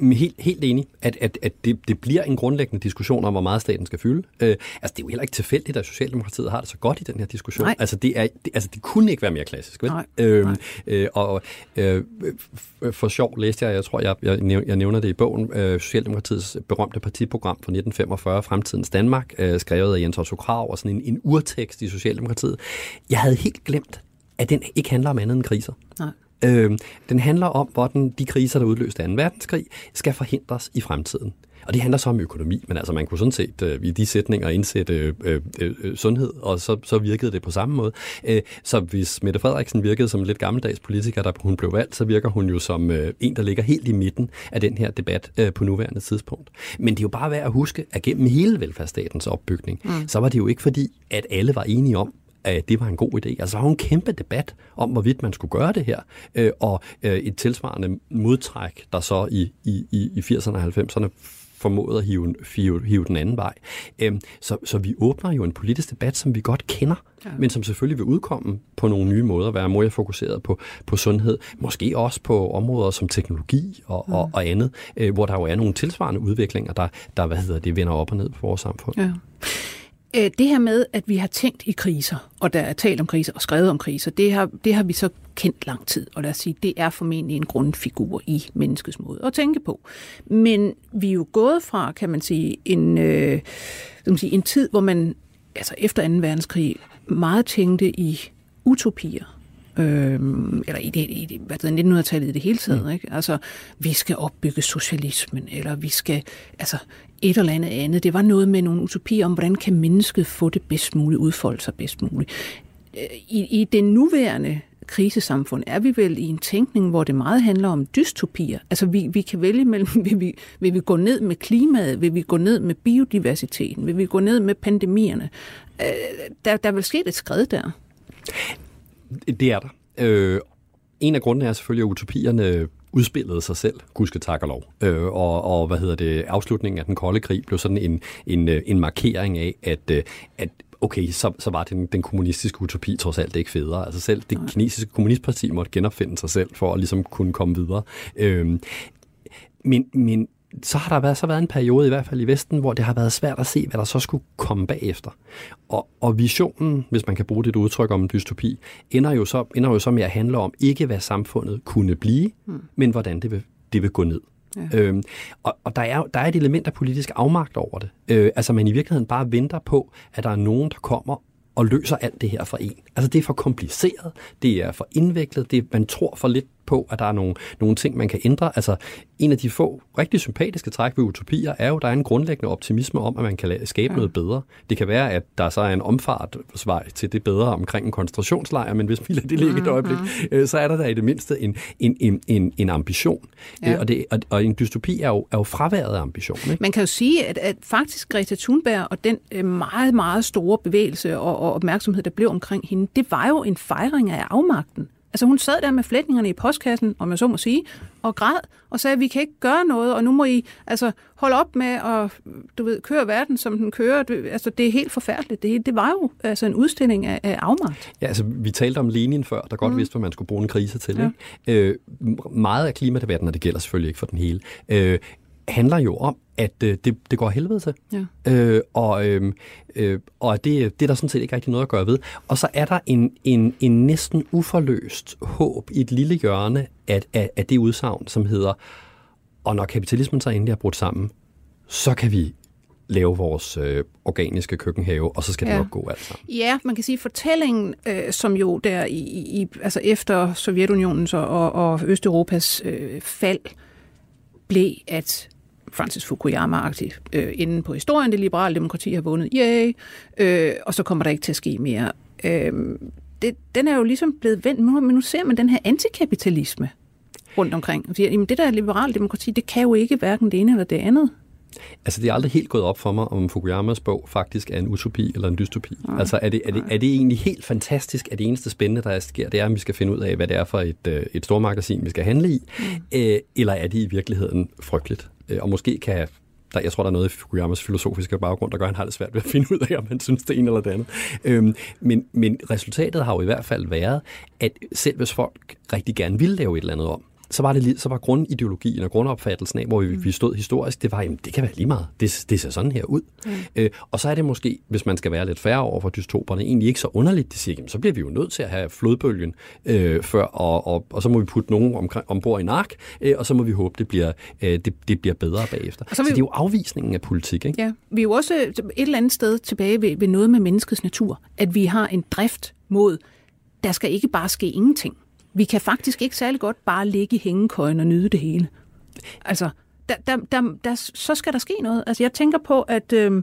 Helt, helt enig, at, at, at det, det bliver en grundlæggende diskussion om, hvor meget staten skal fylde. Øh, altså, det er jo heller ikke tilfældigt, at Socialdemokratiet har det så godt i den her diskussion. Nej. Altså, det, er, det, altså, det kunne ikke være mere klassisk. Vel? Nej. Øhm, Nej. Øh, og øh, for sjov læste jeg, jeg tror, jeg, jeg, jeg nævner det i bogen, øh, Socialdemokratiets berømte partiprogram fra 1945, Fremtidens Danmark, øh, skrevet af Jens Otto Krav, og sådan en, en urtekst i Socialdemokratiet. Jeg havde helt glemt, at den ikke handler om andet end kriser. Nej. Øh, den handler om, hvordan de kriser, der udløste 2. verdenskrig, skal forhindres i fremtiden. Og det handler så om økonomi, men altså man kunne sådan set øh, i de sætninger indsætte øh, øh, øh, sundhed, og så, så virkede det på samme måde. Øh, så hvis Mette Frederiksen virkede som en lidt gammeldags politiker, da hun blev valgt, så virker hun jo som øh, en, der ligger helt i midten af den her debat øh, på nuværende tidspunkt. Men det er jo bare værd at huske, at gennem hele velfærdsstatens opbygning, mm. så var det jo ikke fordi, at alle var enige om, at det var en god idé. Altså, der var en kæmpe debat om, hvorvidt man skulle gøre det her, øh, og øh, et tilsvarende modtræk, der så i, i, i 80'erne og 90'erne formåede at hive, hive, hive den anden vej. Øhm, så, så vi åbner jo en politisk debat, som vi godt kender, ja. men som selvfølgelig vil udkomme på nogle nye måder, være mere fokuseret på, på sundhed, måske også på områder som teknologi og, mm. og, og andet, øh, hvor der jo er nogle tilsvarende udviklinger, der, der hvad hedder det, vender op og ned på vores samfund. Ja. Øh, det her med, at vi har tænkt i kriser, og der er talt om kriser og skrevet om kriser, det har, det har vi så kendt lang tid. Og lad os sige, det er formentlig en grundfigur i menneskets måde at tænke på. Men vi er jo gået fra, kan man sige, en, øh, man sige, en tid, hvor man altså efter 2. verdenskrig meget tænkte i utopier øh, eller i, det, i det, hvad det 1900-tallet i det hele taget. Mm. Ikke? Altså, vi skal opbygge socialismen, eller vi skal, altså et eller andet andet. Det var noget med nogle utopier om, hvordan kan mennesket få det bedst muligt, udfolde sig bedst muligt. Øh, I, i det nuværende krisesamfund er vi vel i en tænkning, hvor det meget handler om dystopier. Altså vi, vi kan vælge mellem, vil vi, vil vi gå ned med klimaet, vil vi gå ned med biodiversiteten, vil vi gå ned med pandemierne. Øh, der, der er vel sket et skred der. Det er der. Øh, en af grundene er selvfølgelig, at utopierne udspillede sig selv, gudske tak og lov. Øh, og, og hvad hedder det, afslutningen af den kolde krig blev sådan en, en, en markering af, at, øh, at okay, så, så var den, den kommunistiske utopi trods alt ikke federe. Altså selv det kinesiske kommunistparti måtte genopfinde sig selv for at ligesom kunne komme videre. Øh, men, men så har der været, så været en periode, i hvert fald i Vesten, hvor det har været svært at se, hvad der så skulle komme bagefter. Og, og visionen, hvis man kan bruge det udtryk om en dystopi, ender jo, så, ender jo så med at handle om ikke, hvad samfundet kunne blive, mm. men hvordan det vil, det vil gå ned. Ja. Øhm, og og der, er, der er et element af politisk afmagt over det. Øh, altså man i virkeligheden bare venter på, at der er nogen, der kommer og løser alt det her for en. Altså det er for kompliceret, det er for indviklet, det, man tror for lidt på, at der er nogle, nogle ting, man kan ændre. Altså, en af de få rigtig sympatiske træk ved utopier er jo, at der er en grundlæggende optimisme om, at man kan skabe ja. noget bedre. Det kan være, at der så er en omfartsvej til det bedre omkring en koncentrationslejr, men hvis vi lader det ligge et øjeblik, mm-hmm. så er der da i det mindste en, en, en, en, en ambition. Ja. Øh, og, det, og, og en dystopi er jo, er jo fraværet af ambition. Ikke? Man kan jo sige, at, at faktisk Greta Thunberg og den øh, meget, meget store bevægelse og, og opmærksomhed, der blev omkring hende, det var jo en fejring af afmagten. Altså hun sad der med flætningerne i postkassen, om jeg så må sige, og græd og sagde, vi kan ikke gøre noget, og nu må I altså, holde op med at du ved, køre verden, som den kører. Altså, det er helt forfærdeligt. Det, det var jo altså, en udstilling af, af afmagt. Ja, altså, vi talte om Lenin før, der godt mm. vidste, hvad man skulle bruge en krise til. Ja. Ikke? Øh, meget af klimadebatten, og det gælder selvfølgelig ikke for den hele, øh, handler jo om, at øh, det, det går helvede til. Ja. Øh, og øh, øh, og det, det er der sådan set ikke rigtig noget at gøre ved. Og så er der en, en, en næsten uforløst håb i et lille hjørne af, af, af det udsagn, som hedder, og når kapitalismen så endelig er brudt sammen, så kan vi lave vores øh, organiske køkkenhave, og så skal det ja. nok gå alt sammen. Ja, man kan sige, fortællingen, øh, som jo der i, i, altså efter Sovjetunionens og, og Østeuropas øh, fald, blev, at Francis Fukuyama-agtigt øh, inden på historien. Det liberale demokrati har vundet, yay, øh, og så kommer der ikke til at ske mere. Øh, det, den er jo ligesom blevet vendt, men nu ser man den her antikapitalisme rundt omkring. Og siger, jamen det der liberale demokrati, det kan jo ikke hverken det ene eller det andet. Altså, det er aldrig helt gået op for mig, om Fukuyamas bog faktisk er en utopi eller en dystopi. Nej. Altså, er det, er, det, er det egentlig helt fantastisk, at det eneste spændende, der sker, det er, at vi skal finde ud af, hvad det er for et, øh, et stormagasin, vi skal handle i? Mm. Øh, eller er det i virkeligheden frygteligt? Øh, og måske kan der, jeg tror, der er noget i Fukuyamas filosofiske baggrund, der gør, at han har det svært ved at finde ud af, om han synes det ene eller det andet. Øhm, men, men resultatet har jo i hvert fald været, at selv hvis folk rigtig gerne vil lave et eller andet om, så var, det, så var grundideologien og grundopfattelsen af, hvor vi, mm. vi stod historisk, det var, jamen, det kan være lige meget. Det, det ser sådan her ud. Mm. Øh, og så er det måske, hvis man skal være lidt færre over for dystoperne, egentlig ikke så underligt, de siger, jamen, så bliver vi jo nødt til at have flodbølgen øh, før, og, og, og så må vi putte nogen om, ombord i nark, øh, og så må vi håbe, det bliver, øh, det, det bliver bedre bagefter. Og så, vi, så det er jo afvisningen af politik. Ikke? Ja, vi er jo også et eller andet sted tilbage ved, ved noget med menneskets natur, at vi har en drift mod, der skal ikke bare ske ingenting vi kan faktisk ikke særlig godt bare ligge i hængekøjen og nyde det hele. Altså, der, der, der, der, så skal der ske noget. Altså, jeg tænker på, at øh,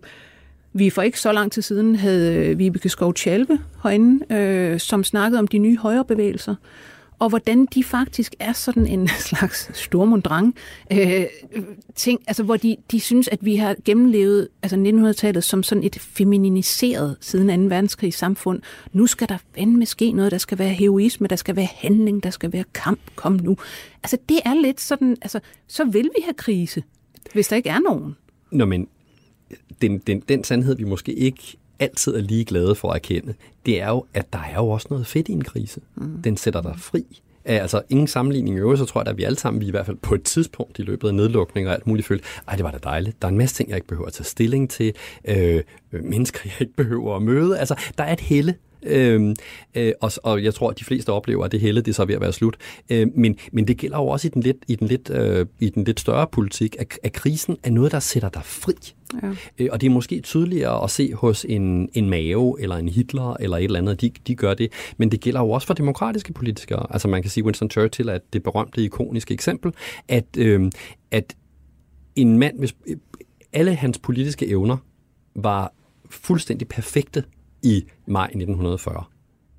vi for ikke så lang tid siden havde øh, Vibeke Skov Tjalve herinde, øh, som snakkede om de nye højrebevægelser og hvordan de faktisk er sådan en slags stormundrang øh, ting, altså hvor de, de synes, at vi har gennemlevet altså 1900-tallet som sådan et feminiseret siden 2. verdenskrig samfund. Nu skal der fandme ske noget, der skal være heroisme, der skal være handling, der skal være kamp, kom nu. Altså det er lidt sådan, altså så vil vi have krise, hvis der ikke er nogen. Nå, men den, den, den sandhed, vi måske ikke altid er lige glade for at erkende, det er jo, at der er jo også noget fedt i en krise. Mm. Den sætter dig fri. Altså ingen sammenligning i øvrigt, så tror jeg, at vi alle sammen, vi i hvert fald på et tidspunkt i løbet af nedlukning og alt muligt følte, ej, det var da dejligt. Der er en masse ting, jeg ikke behøver at tage stilling til. Øh, mennesker, jeg ikke behøver at møde. Altså, der er et helle Øhm, øh, og, og jeg tror, at de fleste oplever, at det hele det er så ved at være slut. Øh, men, men det gælder jo også i den lidt, i den lidt, øh, i den lidt større politik, at, at krisen er noget, der sætter dig fri. Ja. Øh, og det er måske tydeligere at se hos en, en Mao eller en Hitler eller et eller andet, de, de gør det. Men det gælder jo også for demokratiske politikere. Altså man kan sige, Winston Churchill er det berømte, ikoniske eksempel, at, øh, at en mand, hvis alle hans politiske evner var fuldstændig perfekte i maj 1940.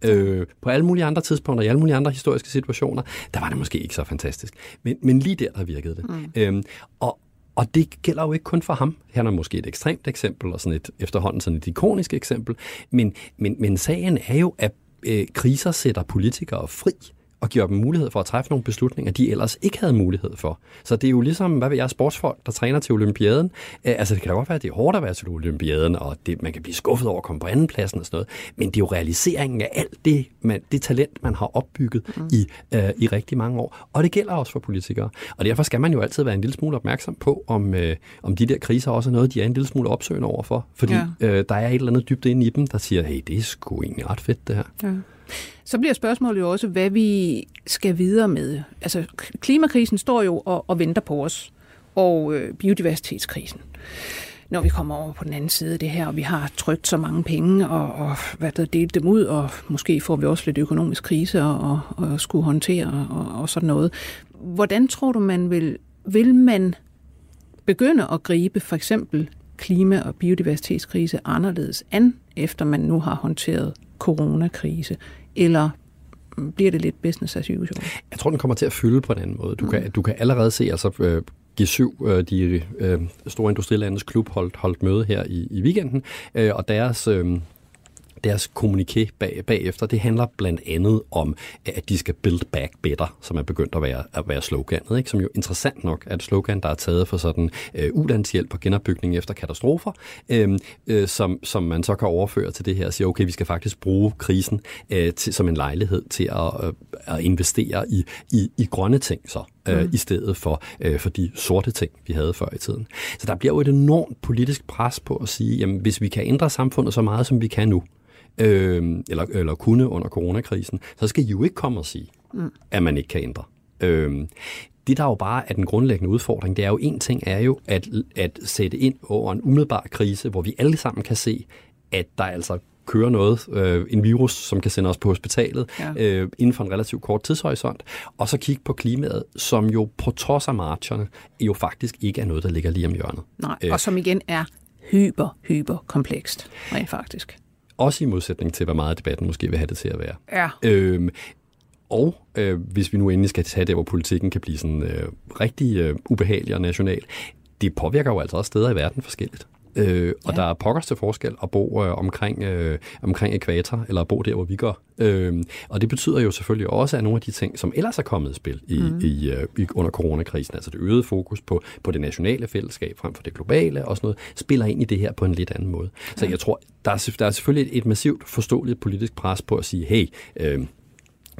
Øh, på alle mulige andre tidspunkter, i alle mulige andre historiske situationer, der var det måske ikke så fantastisk. Men, men lige der, der virkede det. Mm. Øhm, og, og det gælder jo ikke kun for ham. Han er måske et ekstremt eksempel, og sådan et efterhånden sådan et ikonisk eksempel. Men, men, men sagen er jo, at øh, kriser sætter politikere fri. Og giver dem mulighed for at træffe nogle beslutninger, de ellers ikke havde mulighed for. Så det er jo ligesom, hvad ved jeg, sportsfolk, der træner til olympiaden. Øh, altså det kan da godt være, at det er hårdt at være til olympiaden, og det, man kan blive skuffet over at komme på anden pladsen og sådan noget, men det er jo realiseringen af alt det, man, det talent, man har opbygget mm. i, øh, i rigtig mange år. Og det gælder også for politikere. Og derfor skal man jo altid være en lille smule opmærksom på, om, øh, om de der kriser også er noget, de er en lille smule opsøgende overfor. Fordi ja. øh, der er et eller andet dybt inde i dem, der siger, hey, det er sgu egentlig ret fedt det her. Ja. Så bliver spørgsmålet jo også, hvad vi skal videre med. Altså, klimakrisen står jo og, og venter på os, og øh, biodiversitetskrisen. Når vi kommer over på den anden side af det her, og vi har trygt så mange penge, og, og hvad der delt dem ud, og måske får vi også lidt økonomisk krise og, og, og skulle håndtere og, og sådan noget. Hvordan tror du, man vil, vil man begynde at gribe for eksempel klima- og biodiversitetskrise anderledes an, efter man nu har håndteret coronakrise? Eller bliver det lidt business as usual? Jeg tror, den kommer til at fylde på en anden måde. Du, mm. kan, du kan allerede se, altså øh, G7, øh, de øh, store industrilandets klub, holdt, holdt møde her i, i weekenden, øh, og deres... Øh, deres kommuniké bag, bagefter, det handler blandt andet om, at de skal build back better, som er begyndt at være, at være sloganet, ikke? som jo interessant nok er et slogan, der er taget for sådan øh, ulandshjælp og genopbygning efter katastrofer, øh, øh, som, som man så kan overføre til det her og sige, okay, vi skal faktisk bruge krisen øh, til, som en lejlighed til at, øh, at investere i, i, i grønne ting så øh, mm. i stedet for, øh, for de sorte ting, vi havde før i tiden. Så der bliver jo et enormt politisk pres på at sige, jamen hvis vi kan ændre samfundet så meget, som vi kan nu, øh, eller, eller kunne under coronakrisen, så skal I jo ikke komme og sige, mm. at man ikke kan ændre. Øh, det, der jo bare er den grundlæggende udfordring, det er jo en ting er jo at, at sætte ind over en umiddelbar krise, hvor vi alle sammen kan se, at der altså kører noget, øh, en virus, som kan sende os på hospitalet ja. øh, inden for en relativt kort tidshorisont, og så kigge på klimaet, som jo på trods af marcherne, jo faktisk ikke er noget, der ligger lige om hjørnet. Nej, øh, og som igen er hyper, hyper komplekst, rent faktisk. Også i modsætning til, hvor meget debatten måske vil have det til at være. Ja. Øhm, og øh, hvis vi nu endelig skal tage det, hvor politikken kan blive sådan øh, rigtig øh, ubehagelig og national, det påvirker jo altså også steder i verden forskelligt. Øh, og ja. der er pokkers til forskel at bo øh, omkring, øh, omkring ekvator, eller at bo der, hvor vi går. Øh, og det betyder jo selvfølgelig også, at nogle af de ting, som ellers er kommet i spil i, mm. i, øh, i, under coronakrisen, altså det øgede fokus på, på det nationale fællesskab frem for det globale og sådan noget, spiller ind i det her på en lidt anden måde. Så ja. jeg tror, der er, der er selvfølgelig et, et massivt forståeligt politisk pres på at sige, hey, øh,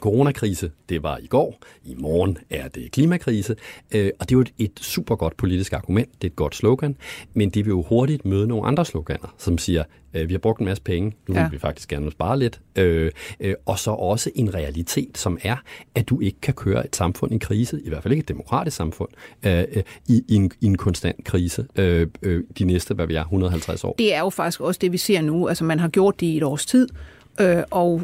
Coronakrise, det var i går. I morgen er det klimakrise. Øh, og det er jo et, et super godt politisk argument. Det er et godt slogan. Men det vil jo hurtigt møde nogle andre sloganer, som siger, øh, vi har brugt en masse penge, nu vil ja. vi faktisk gerne spare lidt. Øh, og så også en realitet, som er, at du ikke kan køre et samfund i krise, i hvert fald ikke et demokratisk samfund, i, i, en, i en konstant krise de næste, hvad vi er, 150 år. Det er jo faktisk også det, vi ser nu. Altså man har gjort det i et års tid, og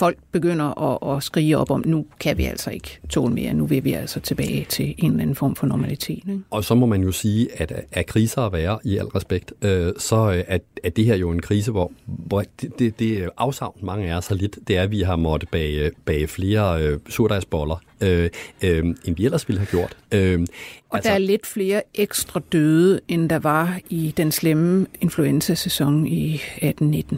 folk begynder at, at skrige op om, nu kan vi altså ikke tåle mere, nu vil vi altså tilbage til en eller anden form for normalitet. Ikke? Og så må man jo sige, at er kriser at være, i al respekt, øh, så er, er det her jo en krise, hvor, hvor det, det, det afsavn mange af os har lidt, det er, at vi har måttet bage, bage flere øh, surdagsboller, øh, øh, end vi ellers ville have gjort. Øh, og altså, der er lidt flere ekstra døde, end der var i den slemme influenza-sæson i 18-19.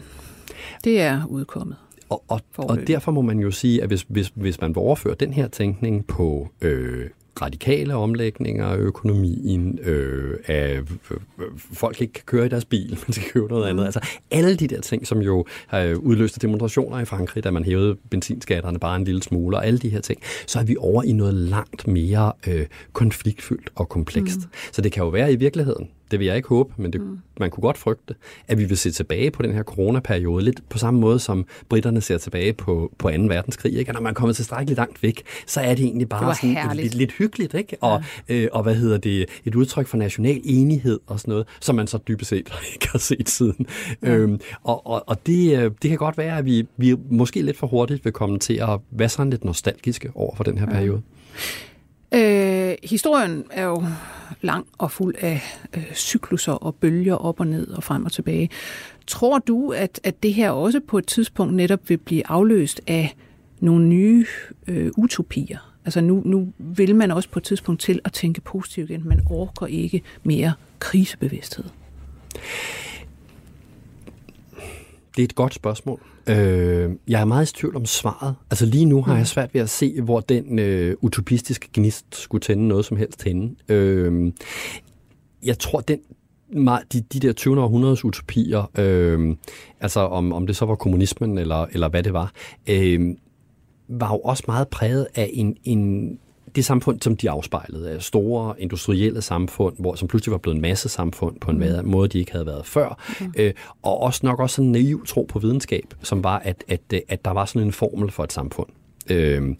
Det er udkommet. Og, og, og derfor må man jo sige, at hvis, hvis, hvis man vil overføre den her tænkning på øh, radikale omlægninger af økonomien, øh, af øh, folk ikke kan køre i deres bil, men skal købe noget andet. Mm. Altså alle de der ting, som jo har udløst demonstrationer i Frankrig, da man hævede benzinskatterne bare en lille smule, og alle de her ting, så er vi over i noget langt mere øh, konfliktfyldt og komplekst. Mm. Så det kan jo være i virkeligheden, det vil jeg ikke håbe, men det, mm. man kunne godt frygte, at vi vil se tilbage på den her coronaperiode, lidt på samme måde som britterne ser tilbage på, på 2. verdenskrig. Ikke? Og når man kommer tilstrækkeligt langt væk, så er det egentlig bare det sådan lidt, lidt hyggeligt, ikke? Og, ja. øh, og hvad hedder det, et udtryk for national enighed og sådan noget, som man så dybest set ikke har set siden. Ja. Øhm, og og, og det, øh, det kan godt være, at vi, vi måske lidt for hurtigt vil komme til at være sådan lidt nostalgiske over for den her ja. periode. Øh, historien er jo lang og fuld af øh, cykluser og bølger op og ned og frem og tilbage. Tror du, at, at det her også på et tidspunkt netop vil blive afløst af nogle nye øh, utopier? Altså nu, nu vil man også på et tidspunkt til at tænke positivt igen. Man orker ikke mere krisebevidsthed det er et godt spørgsmål. Øh, jeg er meget i tvivl om svaret. Altså lige nu har jeg svært ved at se, hvor den øh, utopistiske gnist skulle tænde noget som helst henne. Øh, jeg tror, den, de, de der 20. århundredes utopier, øh, altså om, om det så var kommunismen eller, eller hvad det var, øh, var jo også meget præget af en, en det samfund, som de afspejlede, af store industrielle samfund, hvor som pludselig var blevet en masse samfund på en mm. måde, de ikke havde været før. Mm. Øh, og også nok også en naiv tro på videnskab, som var, at, at, at der var sådan en formel for et samfund. Øh,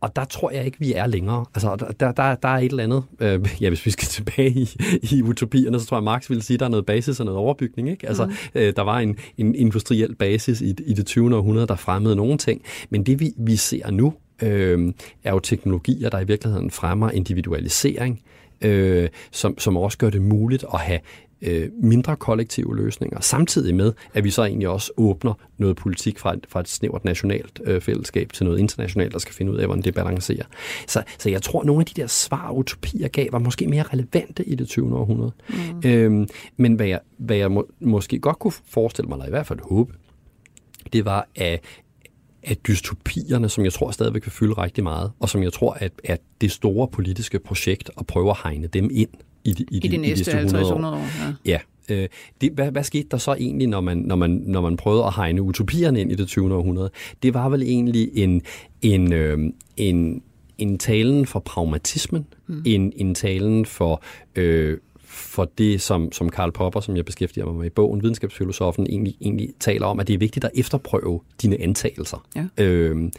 og der tror jeg ikke, vi er længere. Altså, der, der, der er et eller andet, øh, ja, hvis vi skal tilbage i, i utopierne, så tror jeg, Marx ville sige, at der er noget basis og noget overbygning. Ikke? Altså, mm. øh, der var en, en industriel basis i, i det 20. århundrede, der fremmede nogle ting. Men det, vi, vi ser nu, øh, er jo teknologier, der i virkeligheden fremmer individualisering, øh, som, som også gør det muligt at have øh, mindre kollektive løsninger, samtidig med, at vi så egentlig også åbner noget politik fra et, fra et snævert nationalt øh, fællesskab til noget internationalt, der skal finde ud af, hvordan det balancerer. Så, så jeg tror, at nogle af de der svar, utopier gav, var måske mere relevante i det 20. århundrede. Mm. Øhm, men hvad jeg, hvad jeg må, måske godt kunne forestille mig, eller i hvert fald håbe, det var, at, at dystopierne, som jeg tror stadigvæk vil fylde rigtig meget, og som jeg tror, at, at det store politiske projekt at prøve at hegne dem ind i de, i de, I de næste 50 år. år ja. ja. Øh, det, hvad, hvad skete der så egentlig, når man, når, man, når man prøvede at hegne utopierne ind i det 20. århundrede? Det var vel egentlig en, en, øh, en, en talen for pragmatismen, mm. en, en talen for øh, for det, som, som Karl Popper, som jeg beskæftiger mig med i bogen, videnskabsfilosofen, egentlig, egentlig taler om, at det er vigtigt at efterprøve dine antagelser. Ja. Øhm,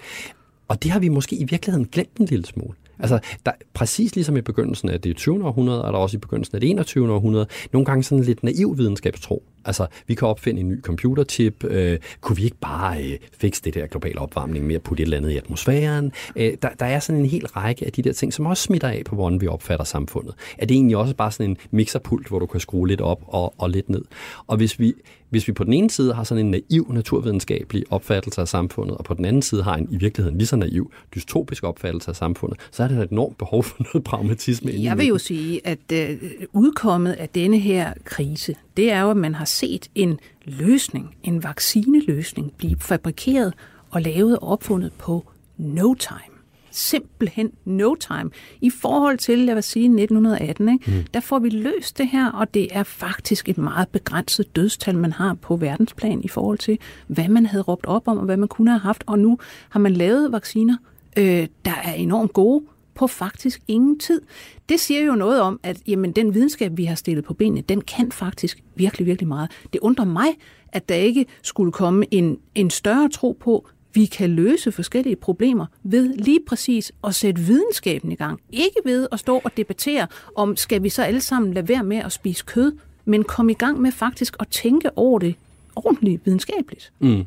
og det har vi måske i virkeligheden glemt en lille smule. Altså, der, præcis ligesom i begyndelsen af det 20. århundrede, er der også i begyndelsen af det 21. århundrede, nogle gange sådan lidt naiv videnskabstro. Altså, vi kan opfinde en ny computerchip. Øh, kunne vi ikke bare øh, fikse det der globale opvarmning med at putte et eller andet i atmosfæren? Øh, der, der er sådan en hel række af de der ting, som også smitter af på, hvordan vi opfatter samfundet. Er det egentlig også bare sådan en mixerpult, hvor du kan skrue lidt op og, og lidt ned? Og hvis vi, hvis vi på den ene side har sådan en naiv naturvidenskabelig opfattelse af samfundet, og på den anden side har en i virkeligheden lige så naiv dystopisk opfattelse af samfundet, så er der et enormt behov for noget pragmatisme. Jeg vil jo sige, at øh, udkommet af denne her krise, det er jo, at man har set en løsning, en vaccineløsning, blive fabrikeret og lavet og opfundet på no time simpelthen no time. I forhold til, lad os sige, 1918, ikke? Mm. der får vi løst det her, og det er faktisk et meget begrænset dødstal, man har på verdensplan i forhold til, hvad man havde råbt op om, og hvad man kunne have haft. Og nu har man lavet vacciner, øh, der er enormt gode, på faktisk ingen tid. Det siger jo noget om, at jamen, den videnskab, vi har stillet på benene, den kan faktisk virkelig, virkelig meget. Det undrer mig, at der ikke skulle komme en, en større tro på, vi kan løse forskellige problemer ved lige præcis at sætte videnskaben i gang. Ikke ved at stå og debattere om, skal vi så alle sammen lade være med at spise kød, men komme i gang med faktisk at tænke over det ordentligt videnskabeligt. Mm.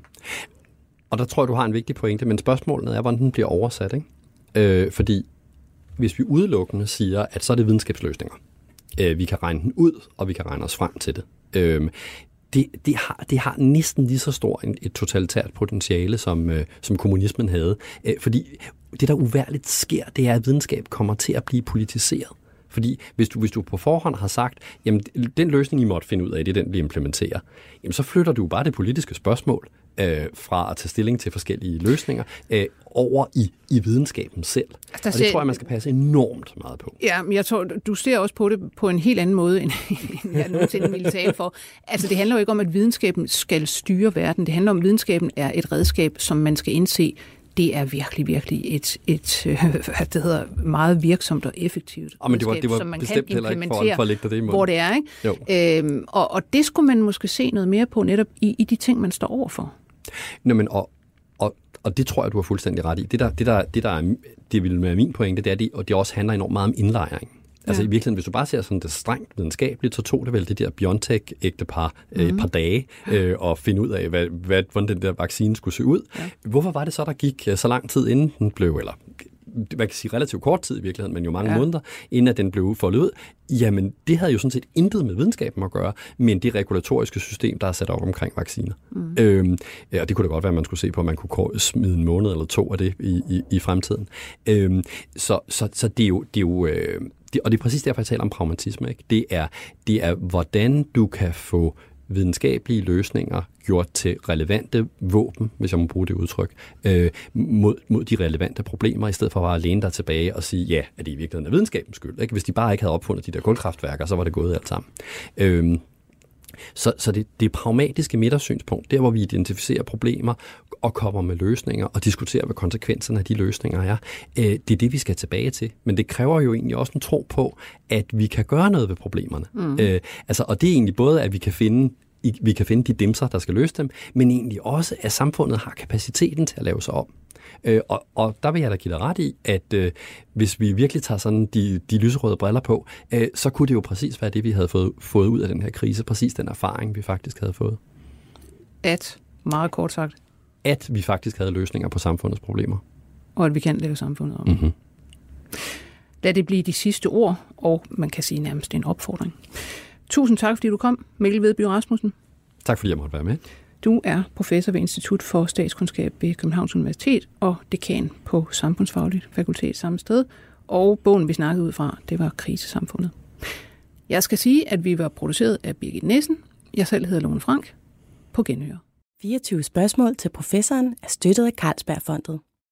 Og der tror jeg, du har en vigtig pointe, men spørgsmålet er, hvordan den bliver oversat. Ikke? Øh, fordi hvis vi udelukkende siger, at så er det videnskabsløsninger, øh, vi kan regne den ud, og vi kan regne os frem til det, øh, det, det, har, det har næsten lige så stor en, et totalitært potentiale, som, øh, som kommunismen havde. Øh, fordi det, der uværligt sker, det er, at videnskab kommer til at blive politiseret. Fordi hvis du, hvis du på forhånd har sagt, jamen den løsning, I måtte finde ud af, det er den, vi implementerer, jamen så flytter du bare det politiske spørgsmål øh, fra at tage stilling til forskellige løsninger øh, over i, i videnskaben selv. Altså, og det ser, tror jeg, man skal passe enormt meget på. Ja, men jeg tror, du ser også på det på en helt anden måde, end jeg nogensinde ville tale for. Altså, det handler jo ikke om, at videnskaben skal styre verden. Det handler om, at videnskaben er et redskab, som man skal indse, det er virkelig, virkelig et, et hvad det hedder, meget virksomt og effektivt oh, men det var, det var som man kan implementere, for, for at det i hvor det er. Ikke? Øhm, og, og det skulle man måske se noget mere på netop i, i de ting, man står overfor. Nå, men og, og, og det tror jeg, du har fuldstændig ret i. Det, der, det, der, det, der er, det vil være min pointe, det er, det, og det også handler enormt meget om indlejring. Altså ja. i virkeligheden, hvis du bare ser sådan det strengt videnskabeligt, så tog det vel det der BioNTech-ægtepar mm. øh, et par mhm. dage øh, at finde ud af, hvad, hvad, hvordan den der vaccine skulle se ud. Ja. Hvorfor var det så, der gik øh, så lang tid inden den blev, eller man kan sige relativt kort tid i virkeligheden, men jo mange ja. måneder, inden at den blev foldet ud, jamen det havde jo sådan set intet med videnskaben at gøre, men det regulatoriske system, der er sat op omkring vacciner. Mm. Øhm, ja, og det kunne da godt være, at man skulle se på, at man kunne smide en måned eller to af det i, i, i fremtiden. Øhm, så, så, så det er jo, det er jo øh, det, og det er præcis derfor, jeg taler om pragmatisme. Ikke? Det, er, det er, hvordan du kan få videnskabelige løsninger gjort til relevante våben, hvis jeg må bruge det udtryk, øh, mod, mod de relevante problemer, i stedet for bare at læne dig tilbage og sige, ja, er det i virkeligheden er videnskabens skyld. Ikke? Hvis de bare ikke havde opfundet de der kulkraftværker, så var det gået alt sammen. Øh, så, så det, det pragmatiske midtersynspunkt, der hvor vi identificerer problemer og kommer med løsninger og diskuterer, hvad konsekvenserne af de løsninger er, øh, det er det, vi skal tilbage til. Men det kræver jo egentlig også en tro på, at vi kan gøre noget ved problemerne. Mm. Øh, altså, og det er egentlig både, at vi kan finde vi kan finde de dimser, der skal løse dem, men egentlig også, at samfundet har kapaciteten til at lave sig om. Øh, og, og der vil jeg da give dig ret i, at øh, hvis vi virkelig tager sådan de, de lyserøde briller på, øh, så kunne det jo præcis være det, vi havde fået, fået ud af den her krise, præcis den erfaring, vi faktisk havde fået. At, meget kort sagt. At vi faktisk havde løsninger på samfundets problemer. Og at vi kan lave samfundet om. Mm-hmm. Lad det blive de sidste ord, og man kan sige nærmest en opfordring. Tusind tak, fordi du kom, Mikkel Vedby Rasmussen. Tak, fordi jeg måtte være med. Du er professor ved Institut for Statskundskab ved Københavns Universitet og dekan på Samfundsfagligt Fakultet samme sted. Og bogen, vi snakkede ud fra, det var Krisesamfundet. Jeg skal sige, at vi var produceret af Birgit Nissen. Jeg selv hedder Lone Frank. På genhør. 24 spørgsmål til professoren er støttet af Carlsbergfondet.